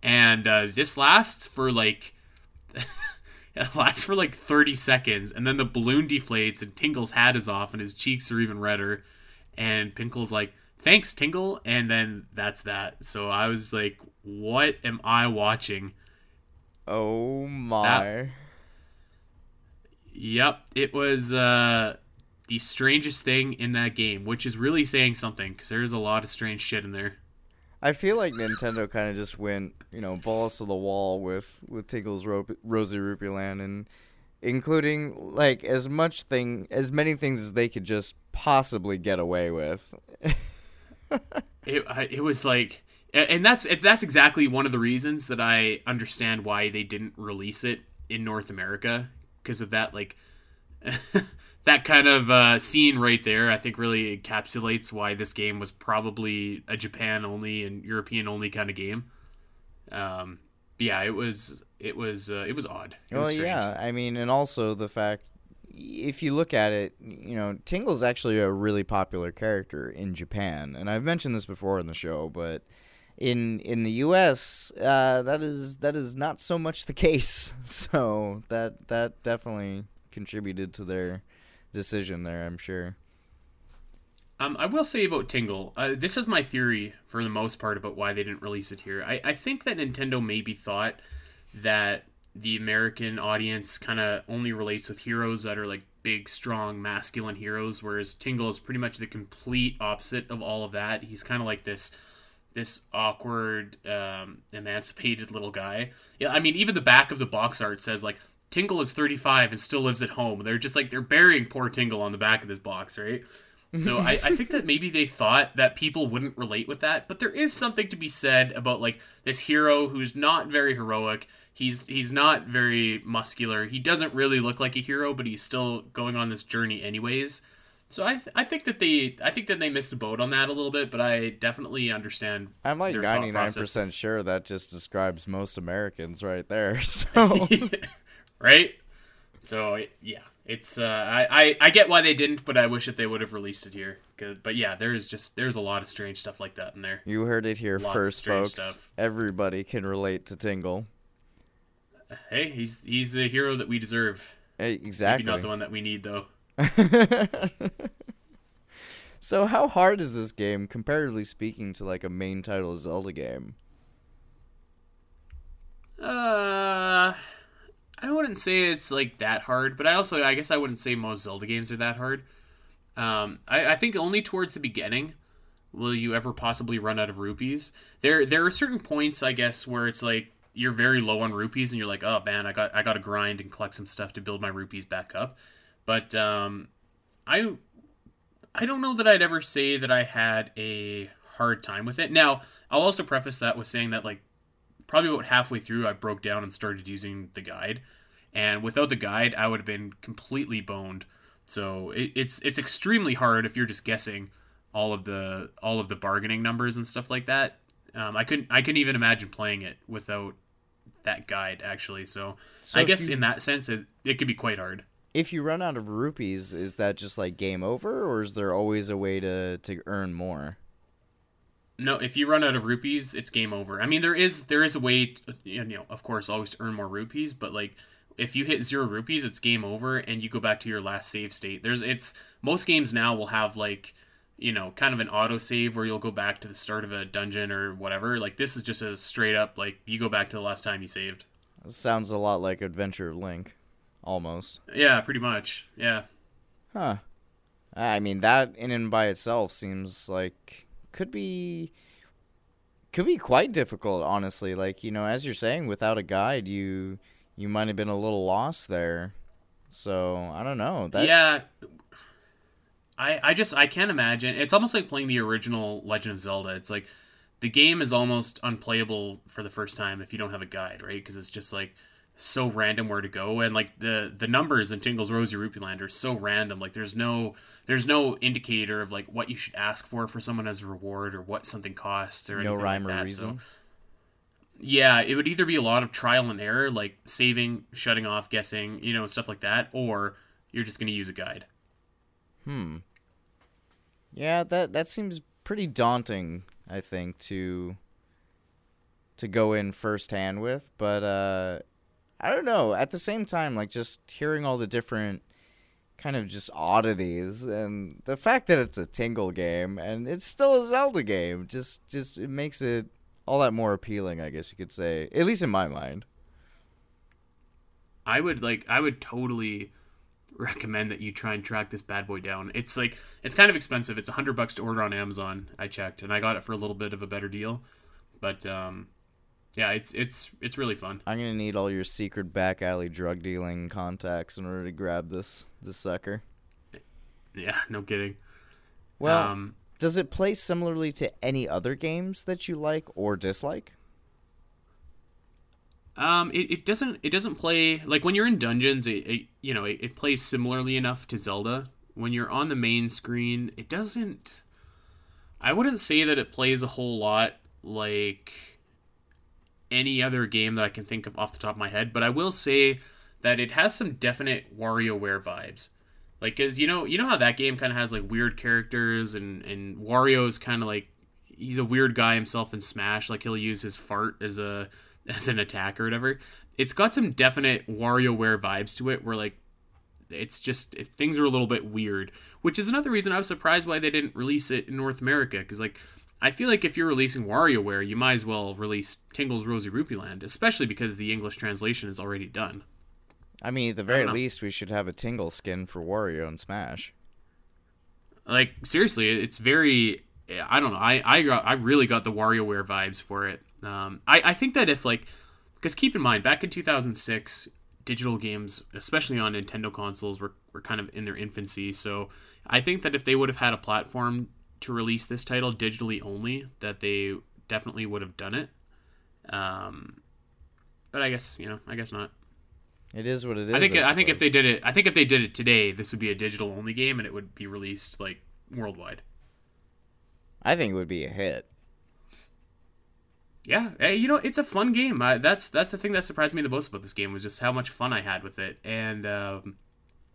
And uh, this lasts for like it lasts for like 30 seconds and then the balloon deflates and tingle's hat is off and his cheeks are even redder. And pinkle's like thanks tingle. And then that's that. So i was like what am i watching? Oh my. yep it was uh the strangest thing in that game which is really saying something because there's a lot of strange shit in there. I feel like Nintendo kind of just went, you know, balls to the wall with with Tingle's Ro- Rosy Rupee Land, and including like as much thing, as many things as they could just possibly get away with. it it was like and that's that's exactly one of the reasons that I understand why they didn't release it in North America because of that like that kind of uh, scene right there I think really encapsulates why this game was probably a Japan only and European only kind of game um yeah it was it was uh, it was odd it well, strange. yeah, I mean, and also the fact, if you look at it, you know, Tingle's actually a really popular character in Japan, and I've mentioned this before in the show, but in in the U.S., uh, that is that is not so much the case. So that that definitely contributed to their decision there, I'm sure. Um, I will say about Tingle, uh, this is my theory for the most part about why they didn't release it here. I, I think that Nintendo maybe thought that the American audience kind of only relates with heroes that are like big, strong, masculine heroes, whereas Tingle is pretty much the complete opposite of all of that. He's kind of like this this awkward, um, emancipated little guy. Yeah, I mean, even the back of the box art says like Tingle is 35 and still lives at home. They're just like they're burying poor Tingle on the back of this box, right? So I, I think that maybe they thought that people wouldn't relate with that, but there is something to be said about like this hero who's not very heroic. He's he's not very muscular. He doesn't really look like a hero, but he's still going on this journey anyways. So I th- I think that they I think that they missed the boat on that a little bit, but I definitely understand. I'm like their thought 99 process. percent sure that just describes most Americans right there. So right? So yeah, it's uh, I, I I get why they didn't, but I wish that they would have released it here. But yeah, there's just there's a lot of strange stuff like that in there. you heard it here Lots first, folks. stuff. Everybody can relate to Tingle. Hey, he's he's the hero that we deserve. Eh, Maybe Exactly. not the one that we need though. so how hard is this game comparatively speaking to like a main title Zelda game? Uh, I wouldn't say it's like that hard, but I also I guess I wouldn't say most Zelda games are that hard. Um, I, I think only towards the beginning will you ever possibly run out of rupees. There there are certain points I guess where it's like you're very low on rupees and you're like, oh man, I got I got to grind and collect some stuff to build my rupees back up. But um, I I don't know that I'd ever say that I had a hard time with it. Now I'll also preface that with saying that like probably about halfway through I broke down and started using the guide. and without the guide, I would have been completely boned. So it, it's it's extremely hard if you're just guessing all of the all of the bargaining numbers and stuff like that. Um, I couldn't I couldn't even imagine playing it without that guide actually. So, So I guess you- in that sense, it, it could be quite hard. If you run out of rupees, is that just like game over, or is there always a way to to earn more? No, if you run out of rupees, it's game over. I mean, there is there is a way, to, you know, of course, always to earn more rupees, but like if you hit zero rupees, it's game over, and you go back to your last save state. There's it's most games now will have like you know kind of an auto save where you'll go back to the start of a dungeon or whatever. Like this is just a straight up like you go back to the last time you saved. Sounds a lot like Adventure Link, almost. Yeah, pretty much. Yeah. Huh. I mean, that in and by itself seems like could be could be quite difficult, honestly. Like you know, as you're saying, without a guide, you you might have been a little lost there. So I don't know. That yeah. I I just I can't imagine. It's almost like playing the original Legend of Zelda. It's like the game is almost unplayable for the first time if you don't have a guide, right? Because it's just like so random where to go and like the the numbers in Tingle's Rosy Rupee Land are so random like there's no there's no indicator of like what you should ask for for someone as a reward or what something costs or no anything rhyme like or that. reason. So yeah, it would either be a lot of trial and error, like saving, shutting off, guessing, you know, stuff like that, or you're just going to use a guide. Hmm. Yeah, that that seems pretty daunting. I think to to go in firsthand with, but uh, I don't know. At the same time, like just hearing all the different kind of just oddities and the fact that it's a Tingle game and it's still a Zelda game, just just it makes it all that more appealing. I guess you could say, at least in my mind. I would like I would totally recommend that you try and track this bad boy down. It's like it's kind of expensive. It's a hundred bucks to order on Amazon. I checked and I got it for a little bit of a better deal. But um yeah, it's it's it's really fun. I'm gonna need all your secret back alley drug dealing contacts in order to grab this this sucker. Yeah, no kidding. Well, um Does it play similarly to any other games that you like or dislike? Um, it, it doesn't it doesn't play like when you're in dungeons. It, it you know it, it plays similarly enough to Zelda. When you're on the main screen, it doesn't. I wouldn't say that it plays a whole lot like any other game that I can think of off the top of my head. But I will say that it has some definite WarioWare vibes. Like, cause you know, you know how that game kind of has like weird characters, and and Wario's kind of like he's a weird guy himself in Smash. Like he'll use his fart as a as an attack or whatever. It's got some definite WarioWare vibes to it, where like it's just if things are a little bit weird, which is another reason I was surprised why they didn't release it in North America. Because like I feel like if you're releasing WarioWare, you might as well release Tingle's Rosy Rupee Land, especially because the English translation is already done. I mean, at the very least, we should have a Tingle skin for Wario and Smash. Like seriously, it's very. I don't know. I I got I really got the WarioWare vibes for it. Um, I I think that if like, because keep in mind, back in 2006, digital games, especially on Nintendo consoles, were were kind of in their infancy. So I think that if they would have had a platform to release this title digitally only, that they definitely would have done it. Um, but I guess you know, I guess not. It is what it is. I think I, think if they did it, I think if they did it today, this would be a digital only game, and it would be released like worldwide. I think it would be a hit. Yeah, eh, you know, it's a fun game. I, that's that's the thing that surprised me the most about this game was just how much fun I had with it. And um,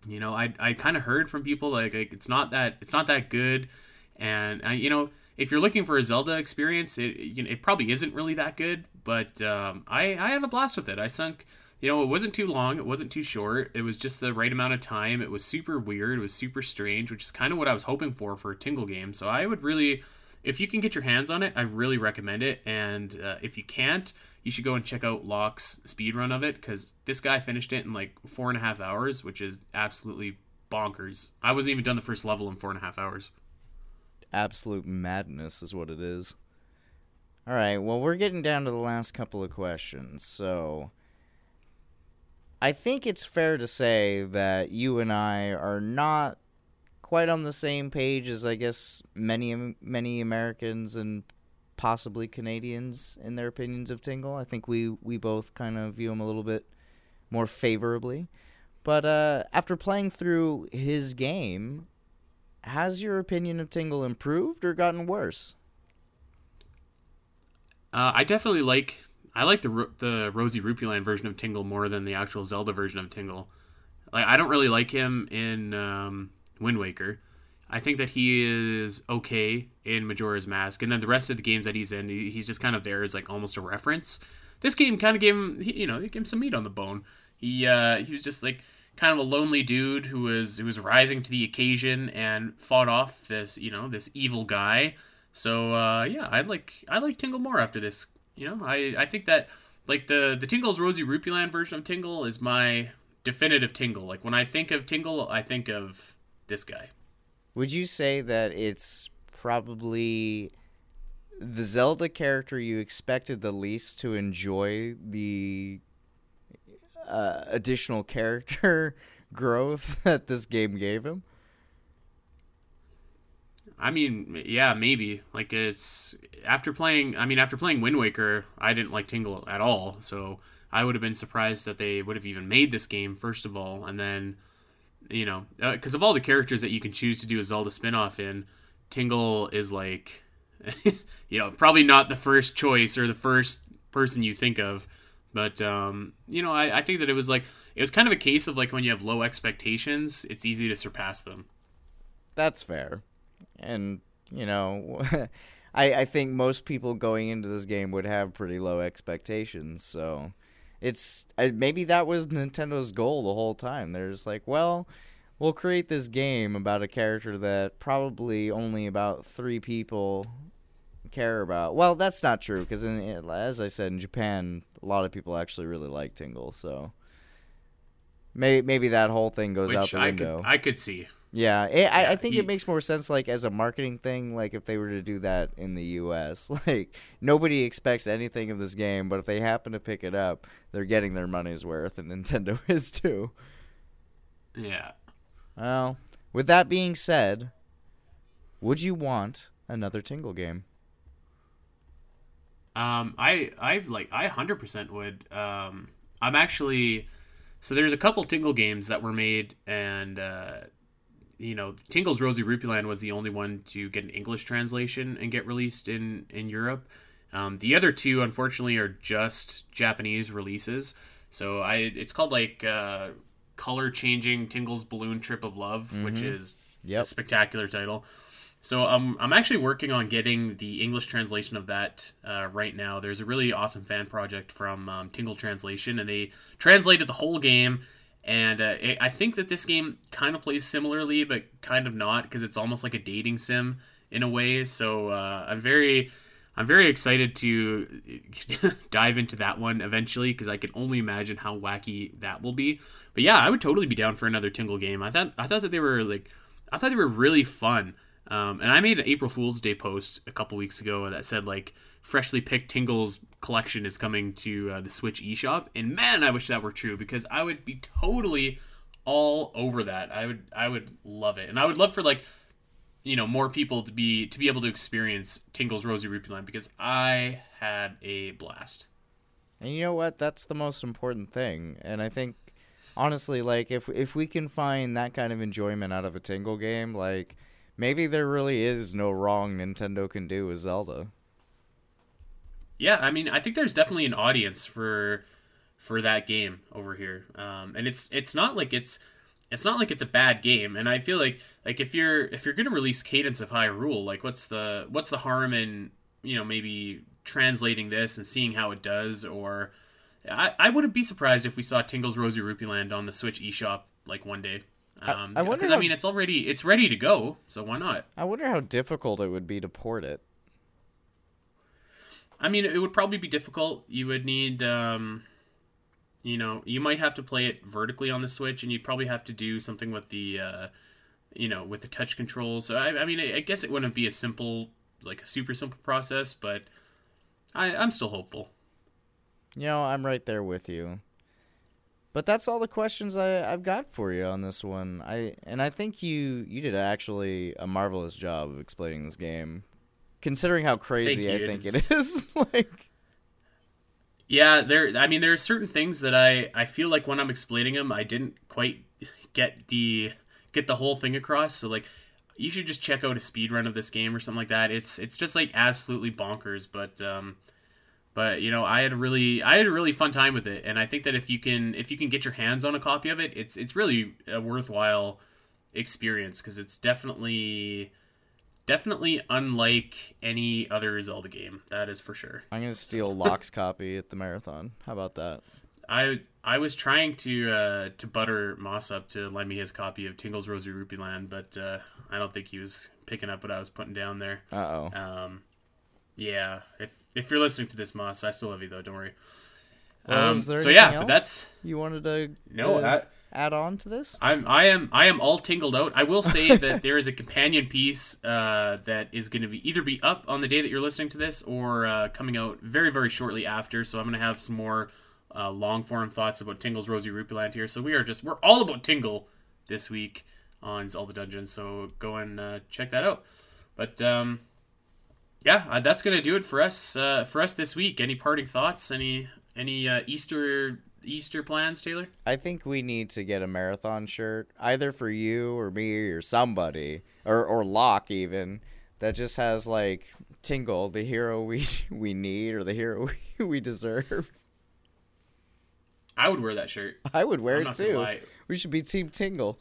you know, I I kind of heard from people like, like it's not that it's not that good. And uh, you know, if you're looking for a Zelda experience, it you know, it probably isn't really that good. But um, I I had a blast with it. I sunk. You know, it wasn't too long. It wasn't too short. It was just the right amount of time. It was super weird. It was super strange, which is kind of what I was hoping for for a Tingle game. So I would really, if you can get your hands on it, I really recommend it. And uh, if you can't, you should go and check out Locke's speedrun of it because this guy finished it in like four and a half hours, which is absolutely bonkers. I wasn't even done the first level in four and a half hours. Absolute madness is what it is. All right, well, we're getting down to the last couple of questions. So, I think it's fair to say that you and I are not quite on the same page as I guess many many Americans and possibly Canadians in their opinions of Tingle. I think we we both kind of view him a little bit more favorably. But uh, after playing through his game, has your opinion of Tingle improved or gotten worse? Uh, I definitely like I like the the Rosy Rupee Land version of Tingle more than the actual Zelda version of Tingle. Like I don't really like him in um, Wind Waker. I think that he is okay in Majora's Mask, and then the rest of the games that he's in, he's just kind of there as like almost a reference. This game kind of gave him, you know, it gave him some meat on the bone. He uh, he was just like kind of a lonely dude who was who was rising to the occasion and fought off this, you know, this evil guy. So uh, yeah, I like I like Tingle more after this. You know, I I think that like the the Tingle's Rosy Rupeeland version of Tingle is my definitive Tingle. Like when I think of Tingle, I think of this guy. Would you say that it's probably the Zelda character you expected the least to enjoy the uh, additional character growth that this game gave him? I mean, yeah, maybe. Like it's after playing. I mean, after playing Wind Waker, I didn't like Tingle at all. So I would have been surprised that they would have even made this game first of all, and then, you know, because of all the characters that you can choose to do a Zelda spin-off in, Tingle is like, you know, probably not the first choice or the first person you think of. But um, you know, I, I think that it was like it was kind of a case of like when you have low expectations, it's easy to surpass them. That's fair. And, you know, I, I think most people going into this game would have pretty low expectations. So it's maybe that was Nintendo's goal the whole time. They're just like, well, we'll create this game about a character that probably only about three people care about. Well, that's not true because, as I said, in Japan, a lot of people actually really like Tingle. So maybe maybe that whole thing goes out Which the I window. could I could see. Yeah, it, I, I think he- it makes more sense like as a marketing thing. Like if they were to do that in the U.S., like nobody expects anything of this game, but if they happen to pick it up, they're getting their money's worth, and Nintendo is too. Yeah. Well, with that being said, would you want another Tingle game? Um, I I've like I hundred percent would. Um, I'm actually so there's a couple Tingle games that were made, and uh, you know, Tingle's Rosy Rupee Land was the only one to get an English translation and get released in in Europe. Um, the other two, unfortunately, are just Japanese releases. So I it's called like uh, color changing Tingle's Balloon Trip of Love, which is Yep. a spectacular title. So um, I'm actually working on getting the English translation of that uh, right now. There's a really awesome fan project from um, Tingle Translation, and they translated the whole game. And uh, I- I think that this game kind of plays similarly, but kind of not, because it's almost like a dating sim in a way. So uh, I'm very, I'm very excited to dive into that one eventually, because I can only imagine how wacky that will be. But yeah, I would totally be down for another Tingle game. I thought, I thought that they were like, I thought they were really fun. Um, and I made an April Fool's Day post a couple weeks ago that said like freshly picked Tingles collection is coming to uh, the Switch eShop, and man, I wish that were true because I would be totally all over that. I would I would love it, and I would love for like you know more people to be to be able to experience Tingles Rosy Rupee Land because I had a blast. And you know what? That's the most important thing. And I think honestly, like if if we can find that kind of enjoyment out of a Tingle game, like maybe there really is no wrong Nintendo can do with Zelda. Yeah, I mean, I think there's definitely an audience for for that game over here, um, and it's it's not like it's it's not like it's a bad game. And I feel like like if you're if you're gonna release Cadence of Hyrule, like what's the what's the harm in you know maybe translating this and seeing how it does? Or I I wouldn't be surprised if we saw Tingle's Rosy Rupee Land on the Switch eShop like one day. Um, I wonder because I mean it's already it's ready to go, so why not? I wonder how difficult it would be to port it. I mean, it would probably be difficult. You would need, um, you know, you might have to play it vertically on the Switch, and you'd probably have to do something with the, uh, you know, with the touch controls. So I, I mean, I I guess it wouldn't be a simple, like a super simple process, but I, I'm still hopeful. You know, I'm right there with you. But that's all the questions I, I've got for you on this one. I and I think you you did actually a marvelous job of explaining this game, considering how crazy. I think It's- like, Yeah, there. I mean, there are certain things that I I feel like when I'm explaining them, I didn't quite get the get the whole thing across. So like, you should just check out a speed run of this game or something like that. It's it's just like absolutely bonkers. But um, but you know, I had a really I had a really fun time with it, and I think that if you can if you can get your hands on a copy of it, it's it's really a worthwhile experience because it's definitely definitely unlike any other Zelda game. That is for sure. I'm gonna steal Locke's copy at the marathon. How about that? I I was trying to uh, to butter Moss up to lend me his copy of Tingle's Rosy Rupee Land, but uh, I don't think he was picking up what I was putting down there. Uh oh. Um, yeah, if if you're listening to this, Moss, I still love you though. Don't worry. Well, um, is there so yeah, but that's you wanted to, no. to I, add on to this? I'm I am I am all tingled out. I will say that there is a companion piece uh, that is going to be either be up on the day that you're listening to this or uh, coming out very very shortly after. So I'm going to have some more uh, long form thoughts about Tingle's Rosy Rupee Land here. So we are just we're all about Tingle this week on Zelda Dungeons. So go and uh, check that out. But um, yeah, uh, that's going to do it for us uh, for us this week. Any parting thoughts? Any any uh, Easter Easter plans, Taylor? I think we need to get a marathon shirt, either for you or me or somebody, or or Locke even, that just has like Tingle, the hero we we need or the hero we, we deserve. I would wear that shirt. I would wear I'm it too. We should be Team Tingle.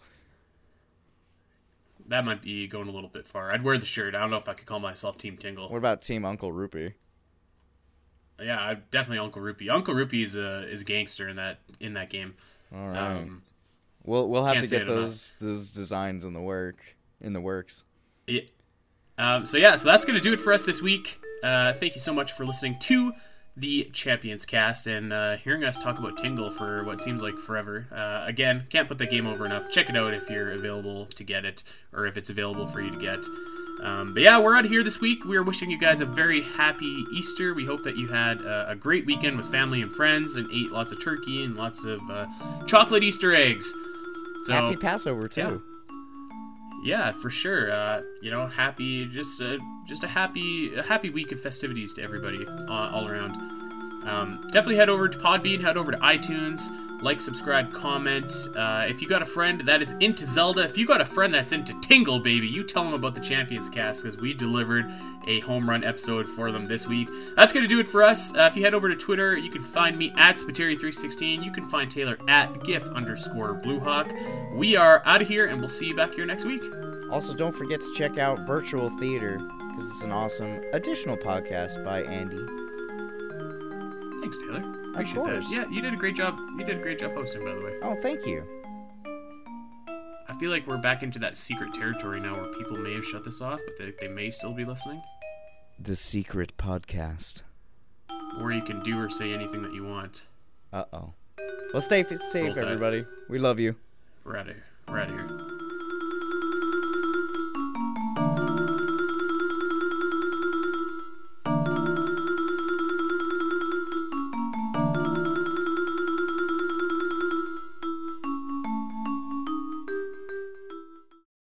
That might be going a little bit far. I'd wear the shirt. I don't know if I could call myself Team Tingle. What about Team Uncle Rupee? Yeah, I definitely Uncle Rupee. Uncle Rupee is a is a gangster in that in that game. All right. Um, we'll we'll have to get it enough. those those designs in the work in the works. yeah. Um, so yeah, so that's gonna do it for us this week. Uh, thank you so much for listening to the Champions Cast and uh, hearing us talk about Tingle for what seems like forever. Uh, again, can't put the game over enough. Check it out if you're available to get it or if it's available for you to get. Um, but yeah, we're out here this week. We are wishing you guys a very happy Easter. We hope that you had uh, a great weekend with family and friends and ate lots of turkey and lots of uh, chocolate Easter eggs. So, Happy Passover too. yeah, for sure. Uh, you know, happy, just uh, just a happy, a happy week of festivities to everybody uh, all around. Um, definitely head over to Podbean, head over to iTunes, like, subscribe, comment. Uh, if you got a friend that is into Zelda, if you got a friend that's into Tingle, baby, you tell them about the Champions Cast because we delivered a home run episode for them this week. That's gonna do it for us. Uh, if you head over to Twitter, you can find me at Spateri316. You can find Taylor at GIF underscore Bluehawk. We are out of here, and we'll see you back here next week. Also, don't forget to check out Virtual Theater because it's an awesome additional podcast by Andy. Thanks, Taylor. Appreciate course. that. Yeah, you did a great job. You did a great job hosting, by the way. Oh, thank you. I feel like we're back into that secret territory now where people may have shut this off, but they, they may still be listening. The Secret Podcast. Or you can do or say anything that you want. Uh oh. Well, stay f- safe, Roll Tide. everybody. We love you. We're out of here. We're out of here.